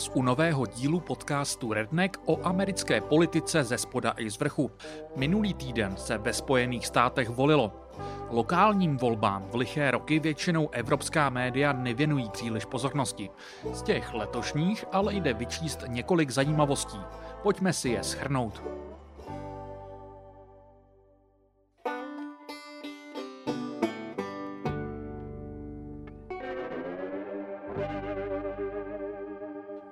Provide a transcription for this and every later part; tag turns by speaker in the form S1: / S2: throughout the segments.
S1: vás u nového dílu podcastu Redneck o americké politice ze spoda i z vrchu. Minulý týden se ve Spojených státech volilo. Lokálním volbám v liché roky většinou evropská média nevěnují příliš pozornosti. Z těch letošních ale jde vyčíst několik zajímavostí. Pojďme si je schrnout.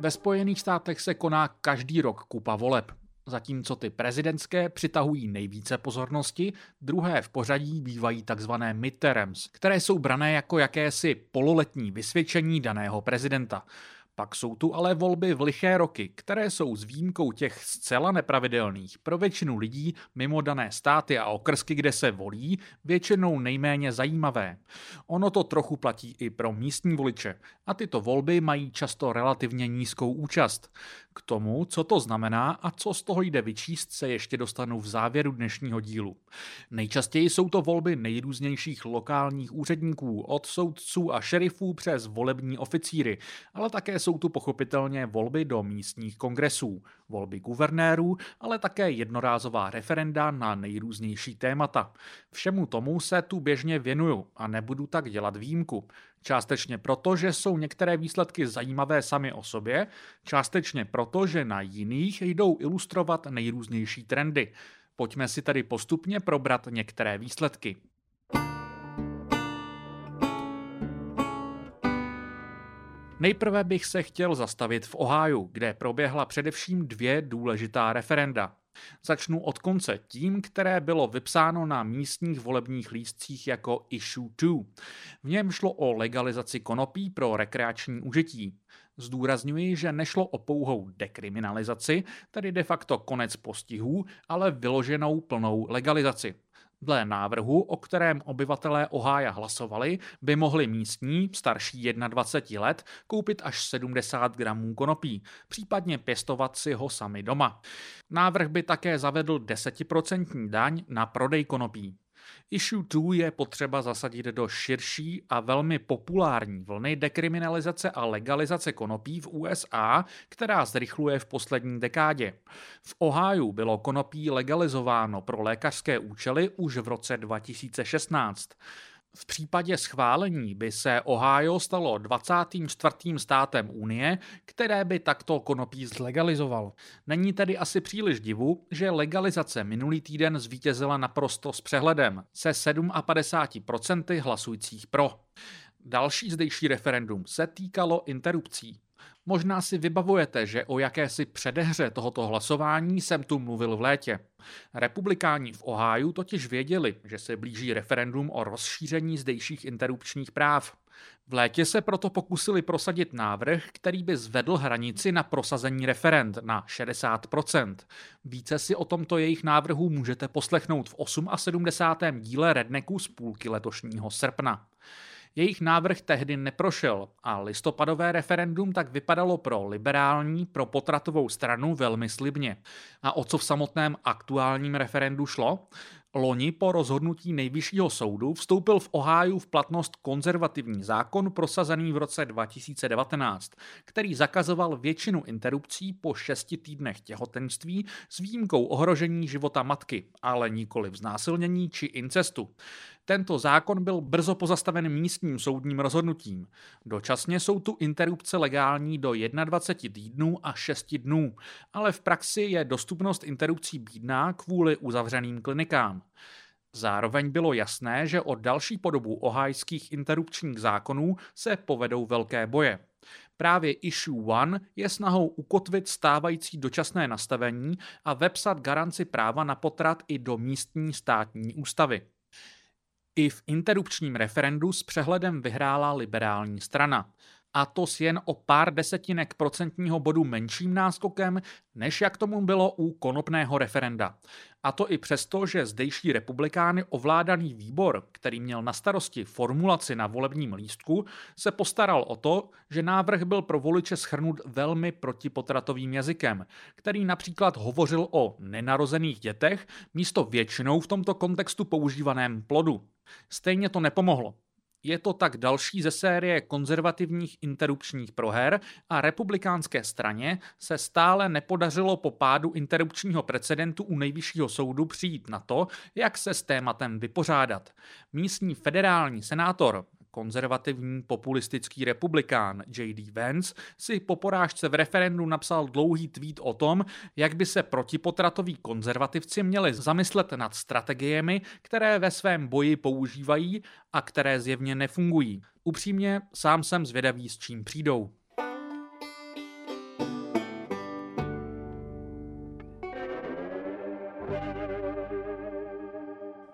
S1: Ve Spojených státech se koná každý rok kupa voleb. Zatímco ty prezidentské přitahují nejvíce pozornosti, druhé v pořadí bývají takzvané midterms, které jsou brané jako jakési pololetní vysvědčení daného prezidenta. Pak jsou tu ale volby v liché roky, které jsou s výjimkou těch zcela nepravidelných pro většinu lidí mimo dané státy a okrsky, kde se volí, většinou nejméně zajímavé. Ono to trochu platí i pro místní voliče a tyto volby mají často relativně nízkou účast. K tomu, co to znamená a co z toho jde vyčíst, se ještě dostanu v závěru dnešního dílu. Nejčastěji jsou to volby nejrůznějších lokálních úředníků, od soudců a šerifů přes volební oficíry, ale také jsou tu pochopitelně volby do místních kongresů, volby guvernérů, ale také jednorázová referenda na nejrůznější témata. Všemu tomu se tu běžně věnuju a nebudu tak dělat výjimku. Částečně proto, že jsou některé výsledky zajímavé sami o sobě, částečně proto, že na jiných jdou ilustrovat nejrůznější trendy. Pojďme si tedy postupně probrat některé výsledky. Nejprve bych se chtěl zastavit v Ohio, kde proběhla především dvě důležitá referenda. Začnu od konce tím, které bylo vypsáno na místních volebních lístcích jako Issue 2. V něm šlo o legalizaci konopí pro rekreační užití. Zdůrazňuji, že nešlo o pouhou dekriminalizaci, tedy de facto konec postihů, ale vyloženou plnou legalizaci. Dle návrhu, o kterém obyvatelé Ohája hlasovali, by mohli místní, starší 21 let, koupit až 70 gramů konopí, případně pěstovat si ho sami doma. Návrh by také zavedl 10% daň na prodej konopí. Issue 2 je potřeba zasadit do širší a velmi populární vlny dekriminalizace a legalizace konopí v USA, která zrychluje v poslední dekádě. V Ohio bylo konopí legalizováno pro lékařské účely už v roce 2016. V případě schválení by se Ohio stalo 24. státem Unie, které by takto konopí zlegalizoval. Není tedy asi příliš divu, že legalizace minulý týden zvítězila naprosto s přehledem, se 57% hlasujících pro. Další zdejší referendum se týkalo interrupcí. Možná si vybavujete, že o jakési předehře tohoto hlasování jsem tu mluvil v létě. Republikáni v Oháju totiž věděli, že se blíží referendum o rozšíření zdejších interrupčních práv. V létě se proto pokusili prosadit návrh, který by zvedl hranici na prosazení referend na 60%. Více si o tomto jejich návrhu můžete poslechnout v 78. díle Rednecků z půlky letošního srpna. Jejich návrh tehdy neprošel a listopadové referendum tak vypadalo pro liberální, pro potratovou stranu velmi slibně. A o co v samotném aktuálním referendu šlo? Loni po rozhodnutí nejvyššího soudu vstoupil v Oháju v platnost konzervativní zákon prosazený v roce 2019, který zakazoval většinu interrupcí po šesti týdnech těhotenství s výjimkou ohrožení života matky, ale nikoli vznásilnění či incestu. Tento zákon byl brzo pozastaven místním soudním rozhodnutím. Dočasně jsou tu interrupce legální do 21 týdnů a 6 dnů, ale v praxi je dostupnost interrupcí bídná kvůli uzavřeným klinikám. Zároveň bylo jasné, že o další podobu ohajských interrupčních zákonů se povedou velké boje. Právě Issue One je snahou ukotvit stávající dočasné nastavení a vepsat garanci práva na potrat i do místní státní ústavy. I v interrupčním referendu s přehledem vyhrála liberální strana. A to s jen o pár desetinek procentního bodu menším náskokem, než jak tomu bylo u konopného referenda. A to i přesto, že zdejší republikány ovládaný výbor, který měl na starosti formulaci na volebním lístku, se postaral o to, že návrh byl pro voliče schrnut velmi protipotratovým jazykem, který například hovořil o nenarozených dětech místo většinou v tomto kontextu používaném plodu. Stejně to nepomohlo. Je to tak další ze série konzervativních interrupčních proher a republikánské straně se stále nepodařilo po pádu interrupčního precedentu u nejvyššího soudu přijít na to, jak se s tématem vypořádat. Místní federální senátor konzervativní populistický republikán J.D. Vance si po porážce v referendu napsal dlouhý tweet o tom, jak by se protipotratoví konzervativci měli zamyslet nad strategiemi, které ve svém boji používají a které zjevně nefungují. Upřímně, sám jsem zvědavý, s čím přijdou.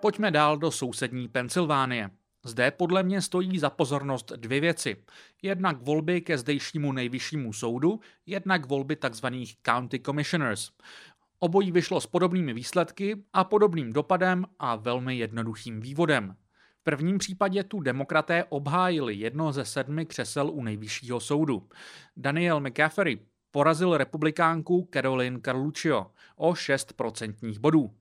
S1: Pojďme dál do sousední Pensylvánie. Zde podle mě stojí za pozornost dvě věci. Jednak volby ke zdejšímu nejvyššímu soudu, jednak volby tzv. county commissioners. Obojí vyšlo s podobnými výsledky a podobným dopadem a velmi jednoduchým vývodem. V prvním případě tu demokraté obhájili jedno ze sedmi křesel u nejvyššího soudu. Daniel McCaffrey porazil republikánku Caroline Carluccio o 6 procentních bodů.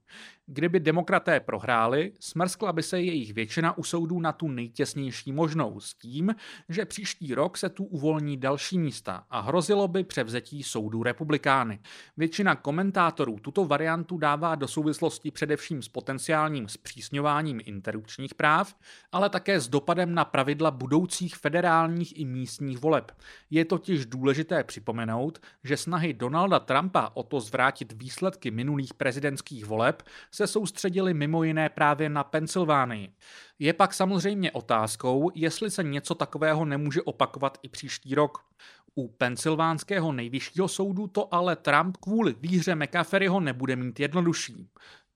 S1: Kdyby demokraté prohráli, smrskla by se jejich většina u soudů na tu nejtěsnější možnou s tím, že příští rok se tu uvolní další místa a hrozilo by převzetí soudů republikány. Většina komentátorů tuto variantu dává do souvislosti především s potenciálním zpřísňováním interrupčních práv, ale také s dopadem na pravidla budoucích federálních i místních voleb. Je totiž důležité připomenout, že snahy Donalda Trumpa o to zvrátit výsledky minulých prezidentských voleb se soustředili mimo jiné právě na Pensylvánii. Je pak samozřejmě otázkou, jestli se něco takového nemůže opakovat i příští rok. U pensylvánského nejvyššího soudu to ale Trump kvůli výhře McCaffreyho nebude mít jednodušší.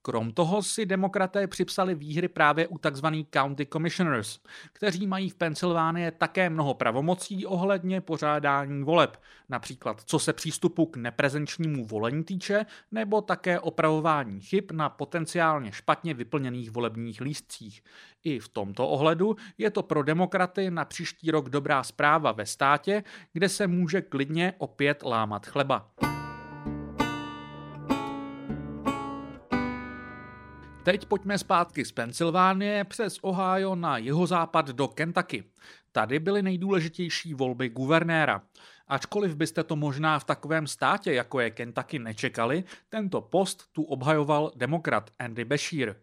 S1: Krom toho si demokraté připsali výhry právě u tzv. county commissioners, kteří mají v Pensylvánii také mnoho pravomocí ohledně pořádání voleb, například co se přístupu k neprezenčnímu volení týče, nebo také opravování chyb na potenciálně špatně vyplněných volebních lístcích. I v tomto ohledu je to pro demokraty na příští rok dobrá zpráva ve státě, kde se může klidně opět lámat chleba. Teď pojďme zpátky z Pensylvánie přes Ohio na jihozápad do Kentucky. Tady byly nejdůležitější volby guvernéra. Ačkoliv byste to možná v takovém státě, jako je Kentucky, nečekali, tento post tu obhajoval demokrat Andy Beshear.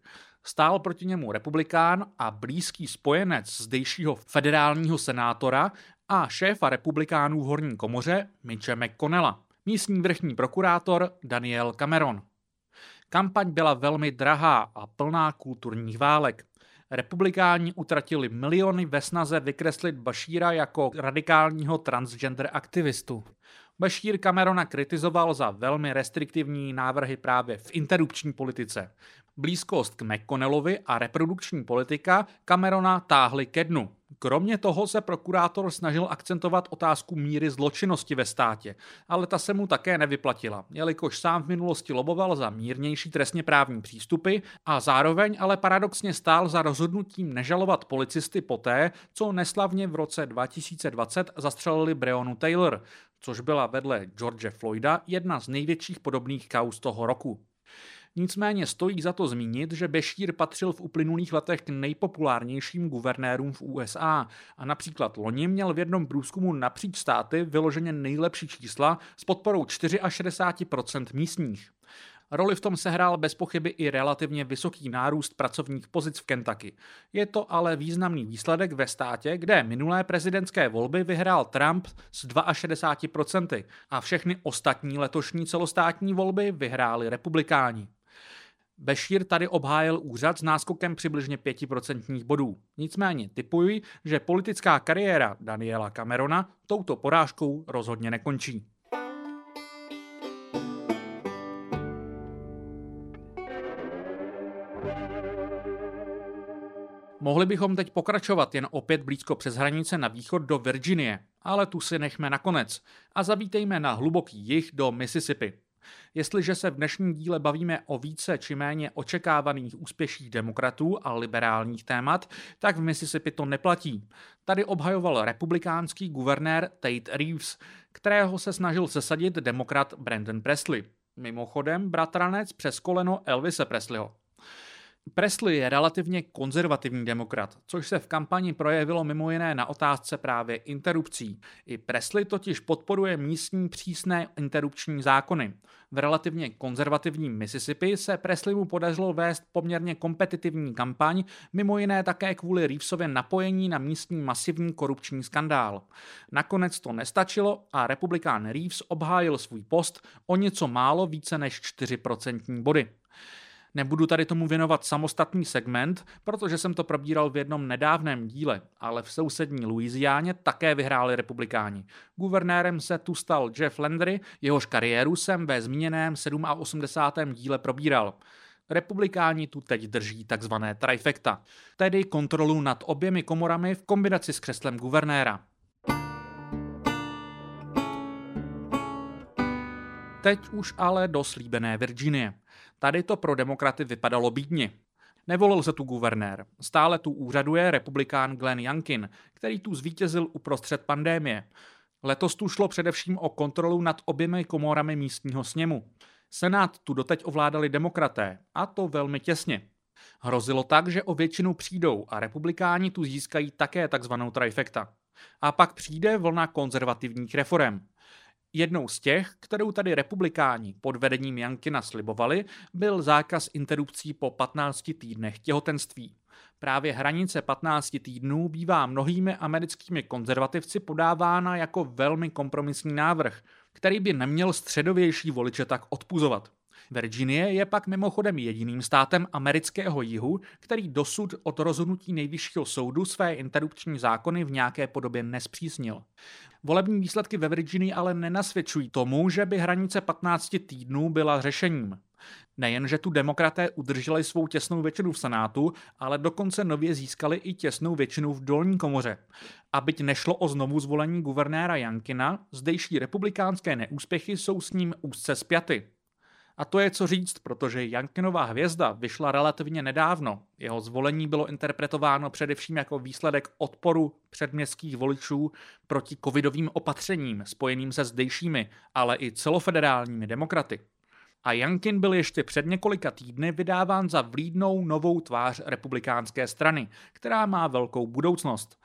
S1: Stál proti němu republikán a blízký spojenec zdejšího federálního senátora a šéfa republikánů v horní komoře Mitche McConnella, místní vrchní prokurátor Daniel Cameron. Kampaň byla velmi drahá a plná kulturních válek. Republikáni utratili miliony ve snaze vykreslit Bašíra jako radikálního transgender aktivistu. Bashir Camerona kritizoval za velmi restriktivní návrhy právě v interrupční politice. Blízkost k McConnellovi a reprodukční politika Camerona táhly ke dnu. Kromě toho se prokurátor snažil akcentovat otázku míry zločinnosti ve státě, ale ta se mu také nevyplatila, jelikož sám v minulosti loboval za mírnější trestně právní přístupy a zároveň ale paradoxně stál za rozhodnutím nežalovat policisty poté, co neslavně v roce 2020 zastřelili Breonu Taylor, což byla vedle George Floyda jedna z největších podobných kauz toho roku. Nicméně stojí za to zmínit, že Bešír patřil v uplynulých letech k nejpopulárnějším guvernérům v USA a například loni měl v jednom průzkumu napříč státy vyloženě nejlepší čísla s podporou 64% místních. Roli v tom sehrál bez pochyby i relativně vysoký nárůst pracovních pozic v Kentucky. Je to ale významný výsledek ve státě, kde minulé prezidentské volby vyhrál Trump s 62% a všechny ostatní letošní celostátní volby vyhráli republikáni. Bešír tady obhájil úřad s náskokem přibližně 5% bodů. Nicméně typuji, že politická kariéra Daniela Camerona touto porážkou rozhodně nekončí. Mohli bychom teď pokračovat jen opět blízko přes hranice na východ do Virginie, ale tu si nechme nakonec a zavítejme na hluboký jih do Mississippi. Jestliže se v dnešním díle bavíme o více či méně očekávaných úspěších demokratů a liberálních témat, tak v Mississippi to neplatí. Tady obhajoval republikánský guvernér Tate Reeves, kterého se snažil sesadit demokrat Brandon Presley. Mimochodem bratranec přes koleno Elvise Presleyho. Presley je relativně konzervativní demokrat, což se v kampani projevilo mimo jiné na otázce právě interrupcí. I Presley totiž podporuje místní přísné interrupční zákony. V relativně konzervativním Mississippi se Presleymu podařilo vést poměrně kompetitivní kampaň, mimo jiné také kvůli Reevesově napojení na místní masivní korupční skandál. Nakonec to nestačilo a republikán Reeves obhájil svůj post o něco málo více než 4% body. Nebudu tady tomu věnovat samostatný segment, protože jsem to probíral v jednom nedávném díle, ale v sousední Louisianě také vyhráli republikáni. Guvernérem se tu stal Jeff Landry, jehož kariéru jsem ve zmíněném 87. díle probíral. Republikáni tu teď drží takzvané trifecta, tedy kontrolu nad oběmi komorami v kombinaci s křeslem guvernéra. Teď už ale do slíbené Virginie. Tady to pro demokraty vypadalo bídně. Nevolil se tu guvernér. Stále tu úřaduje republikán Glenn Youngkin, který tu zvítězil uprostřed pandémie. Letos tu šlo především o kontrolu nad oběmi komorami místního sněmu. Senát tu doteď ovládali demokraté, a to velmi těsně. Hrozilo tak, že o většinu přijdou a republikáni tu získají také takzvanou trifecta. A pak přijde vlna konzervativních reform. Jednou z těch, kterou tady republikáni pod vedením Jankina slibovali, byl zákaz interrupcí po 15 týdnech těhotenství. Právě hranice 15 týdnů bývá mnohými americkými konzervativci podávána jako velmi kompromisní návrh, který by neměl středovější voliče tak odpuzovat. Virginie je pak mimochodem jediným státem amerického jihu, který dosud od rozhodnutí nejvyššího soudu své interrupční zákony v nějaké podobě nespřísnil. Volební výsledky ve Virginii ale nenasvědčují tomu, že by hranice 15 týdnů byla řešením. Nejen, že tu demokraté udrželi svou těsnou většinu v Senátu, ale dokonce nově získali i těsnou většinu v dolní komoře. A byť nešlo o znovu zvolení guvernéra Jankina, zdejší republikánské neúspěchy jsou s ním úzce spjaty. A to je co říct, protože Jankinová hvězda vyšla relativně nedávno. Jeho zvolení bylo interpretováno především jako výsledek odporu předměstských voličů proti covidovým opatřením spojeným se zdejšími, ale i celofederálními demokraty. A Jankin byl ještě před několika týdny vydáván za vlídnou novou tvář republikánské strany, která má velkou budoucnost.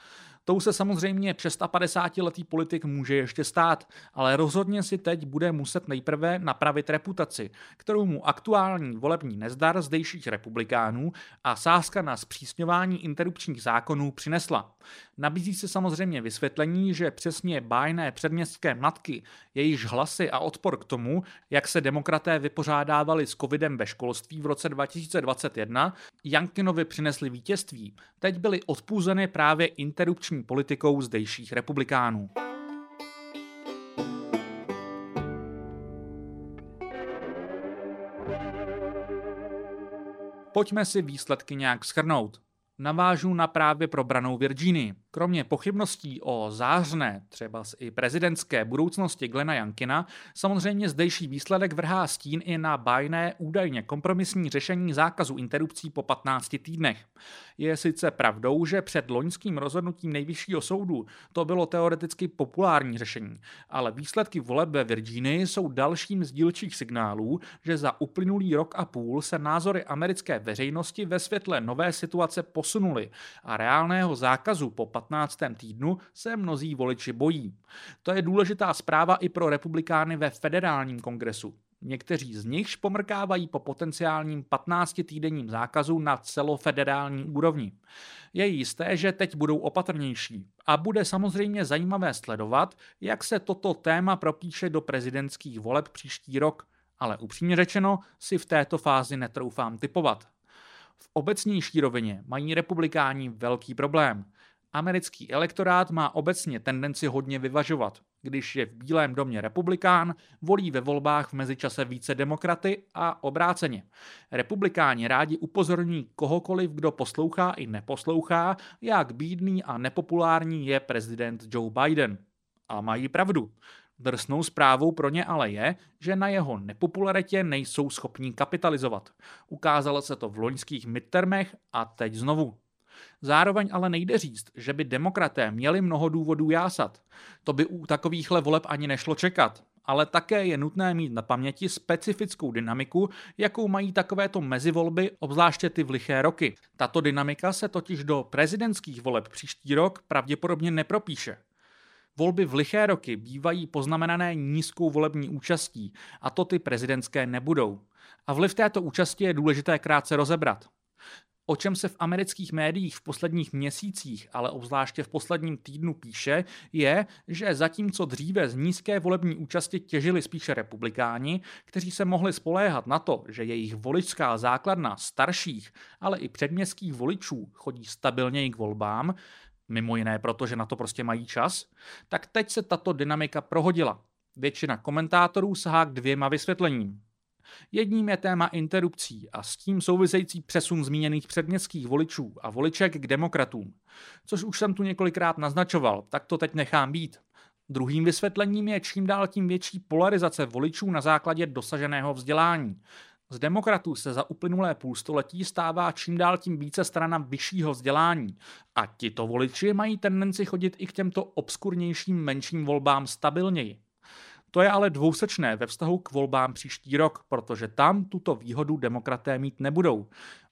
S1: Tou se samozřejmě 650-letý politik může ještě stát, ale rozhodně si teď bude muset nejprve napravit reputaci, kterou mu aktuální volební nezdar zdejších republikánů a sázka na zpřísňování interrupčních zákonů přinesla. Nabízí se samozřejmě vysvětlení, že přesně bájné předměstské matky, jejíž hlasy a odpor k tomu, jak se demokraté vypořádávali s covidem ve školství v roce 2021, Jankinovi přinesli vítězství, teď byly odpůzeny právě interrupční politikou zdejších republikánů. Pojďme si výsledky nějak schrnout navážu na právě probranou Virginii. Kromě pochybností o zářné, třeba i prezidentské budoucnosti Glena Jankina, samozřejmě zdejší výsledek vrhá stín i na bajné, údajně kompromisní řešení zákazu interrupcí po 15 týdnech. Je sice pravdou, že před loňským rozhodnutím nejvyššího soudu to bylo teoreticky populární řešení, ale výsledky voleb ve Virginii jsou dalším z dílčích signálů, že za uplynulý rok a půl se názory americké veřejnosti ve světle nové situace posunuly a reálného zákazu po 15. týdnu se mnozí voliči bojí. To je důležitá zpráva i pro republikány ve federálním kongresu. Někteří z nich pomrkávají po potenciálním 15-týdenním zákazu na celofederální úrovni. Je jisté, že teď budou opatrnější a bude samozřejmě zajímavé sledovat, jak se toto téma propíše do prezidentských voleb příští rok, ale upřímně řečeno si v této fázi netroufám typovat. V obecnější rovině mají republikáni velký problém. Americký elektorát má obecně tendenci hodně vyvažovat. Když je v Bílém domě republikán, volí ve volbách v mezičase více demokraty a obráceně. Republikáni rádi upozorní kohokoliv, kdo poslouchá i neposlouchá, jak bídný a nepopulární je prezident Joe Biden. A mají pravdu. Drsnou zprávou pro ně ale je, že na jeho nepopularitě nejsou schopní kapitalizovat. Ukázalo se to v loňských midtermech a teď znovu. Zároveň ale nejde říct, že by demokraté měli mnoho důvodů jásat. To by u takovýchhle voleb ani nešlo čekat. ale také je nutné mít na paměti specifickou dynamiku, jakou mají takovéto mezivolby, obzvláště ty v liché roky. Tato dynamika se totiž do prezidentských voleb příští rok pravděpodobně nepropíše. Volby v liché roky bývají poznamenané nízkou volební účastí a to ty prezidentské nebudou. A vliv této účasti je důležité krátce rozebrat. O čem se v amerických médiích v posledních měsících, ale obzvláště v posledním týdnu píše, je, že zatímco dříve z nízké volební účasti těžili spíše republikáni, kteří se mohli spoléhat na to, že jejich voličská základna starších, ale i předměstských voličů chodí stabilněji k volbám, mimo jiné proto, že na to prostě mají čas, tak teď se tato dynamika prohodila. Většina komentátorů sahá k dvěma vysvětlením. Jedním je téma interrupcí a s tím související přesun zmíněných předměstských voličů a voliček k demokratům. Což už jsem tu několikrát naznačoval, tak to teď nechám být. Druhým vysvětlením je čím dál tím větší polarizace voličů na základě dosaženého vzdělání. Z demokratů se za uplynulé půlstoletí stává čím dál tím více strana vyššího vzdělání a tito voliči mají tendenci chodit i k těmto obskurnějším menším volbám stabilněji. To je ale dvousečné ve vztahu k volbám příští rok, protože tam tuto výhodu demokraté mít nebudou.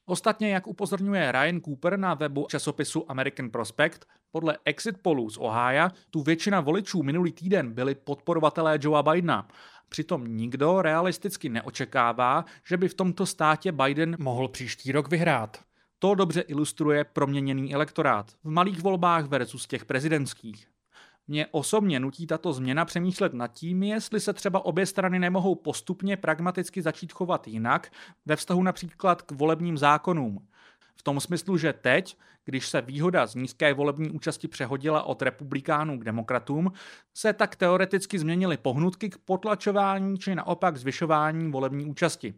S1: Ostatně, jak upozorňuje Ryan Cooper na webu časopisu American Prospect, podle exit pollů z Ohio tu většina voličů minulý týden byli podporovatelé Joea Bidena. Přitom nikdo realisticky neočekává, že by v tomto státě Biden mohl příští rok vyhrát. To dobře ilustruje proměněný elektorát v malých volbách versus těch prezidentských. Mě osobně nutí tato změna přemýšlet nad tím, jestli se třeba obě strany nemohou postupně pragmaticky začít chovat jinak ve vztahu například k volebním zákonům. V tom smyslu, že teď, když se výhoda z nízké volební účasti přehodila od republikánů k demokratům, se tak teoreticky změnily pohnutky k potlačování či naopak zvyšování volební účasti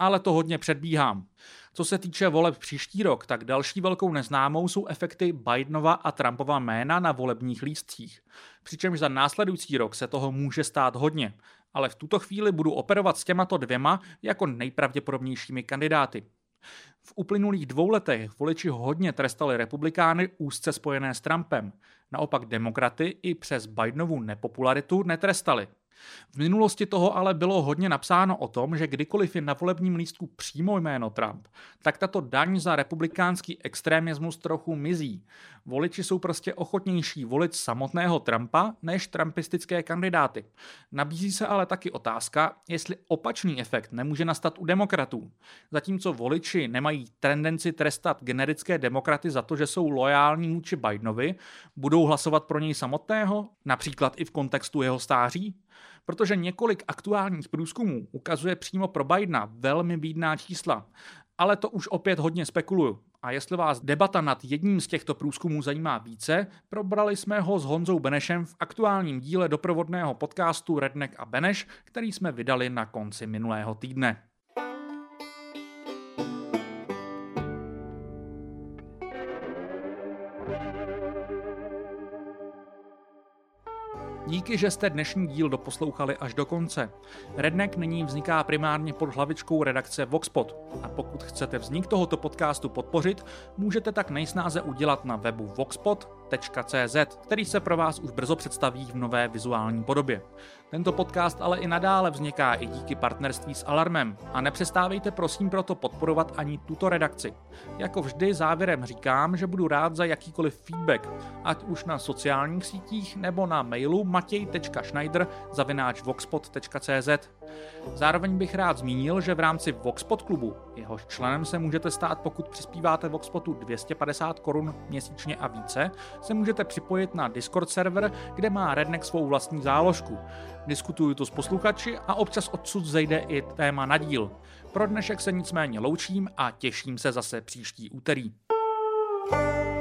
S1: ale to hodně předbíhám. Co se týče voleb příští rok, tak další velkou neznámou jsou efekty Bidenova a Trumpova jména na volebních lístcích. Přičemž za následující rok se toho může stát hodně, ale v tuto chvíli budu operovat s těmato dvěma jako nejpravděpodobnějšími kandidáty. V uplynulých dvou letech voliči hodně trestali republikány úzce spojené s Trumpem. Naopak demokraty i přes Bidenovu nepopularitu netrestali. V minulosti toho ale bylo hodně napsáno o tom, že kdykoliv je na volebním lístku přímo jméno Trump, tak tato daň za republikánský extremismus trochu mizí. Voliči jsou prostě ochotnější volit samotného Trumpa než trumpistické kandidáty. Nabízí se ale taky otázka, jestli opačný efekt nemůže nastat u demokratů. Zatímco voliči nemají tendenci trestat generické demokraty za to, že jsou lojální vůči Bidenovi, budou hlasovat pro něj samotného, například i v kontextu jeho stáří? Protože několik aktuálních průzkumů ukazuje přímo pro Bidena velmi bídná čísla. Ale to už opět hodně spekuluju. A jestli vás debata nad jedním z těchto průzkumů zajímá více, probrali jsme ho s Honzou Benešem v aktuálním díle doprovodného podcastu Redneck a Beneš, který jsme vydali na konci minulého týdne. Díky, že jste dnešní díl doposlouchali až do konce. Redneck nyní vzniká primárně pod hlavičkou redakce Voxpot a pokud chcete vznik tohoto podcastu podpořit, můžete tak nejsnáze udělat na webu voxpot.cz, který se pro vás už brzo představí v nové vizuální podobě. Tento podcast ale i nadále vzniká i díky partnerství s Alarmem a nepřestávejte prosím proto podporovat ani tuto redakci. Jako vždy závěrem říkám, že budu rád za jakýkoliv feedback, ať už na sociálních sítích nebo na mailu matěj.schneider voxpot.cz. Zároveň bych rád zmínil, že v rámci Voxpot klubu, jehož členem se můžete stát, pokud přispíváte Voxpotu 250 korun měsíčně a více, se můžete připojit na Discord server, kde má Redneck svou vlastní záložku. Diskutuju to s posluchači a občas odsud zejde i téma na díl. Pro dnešek se nicméně loučím a těším se zase příští úterý. thank you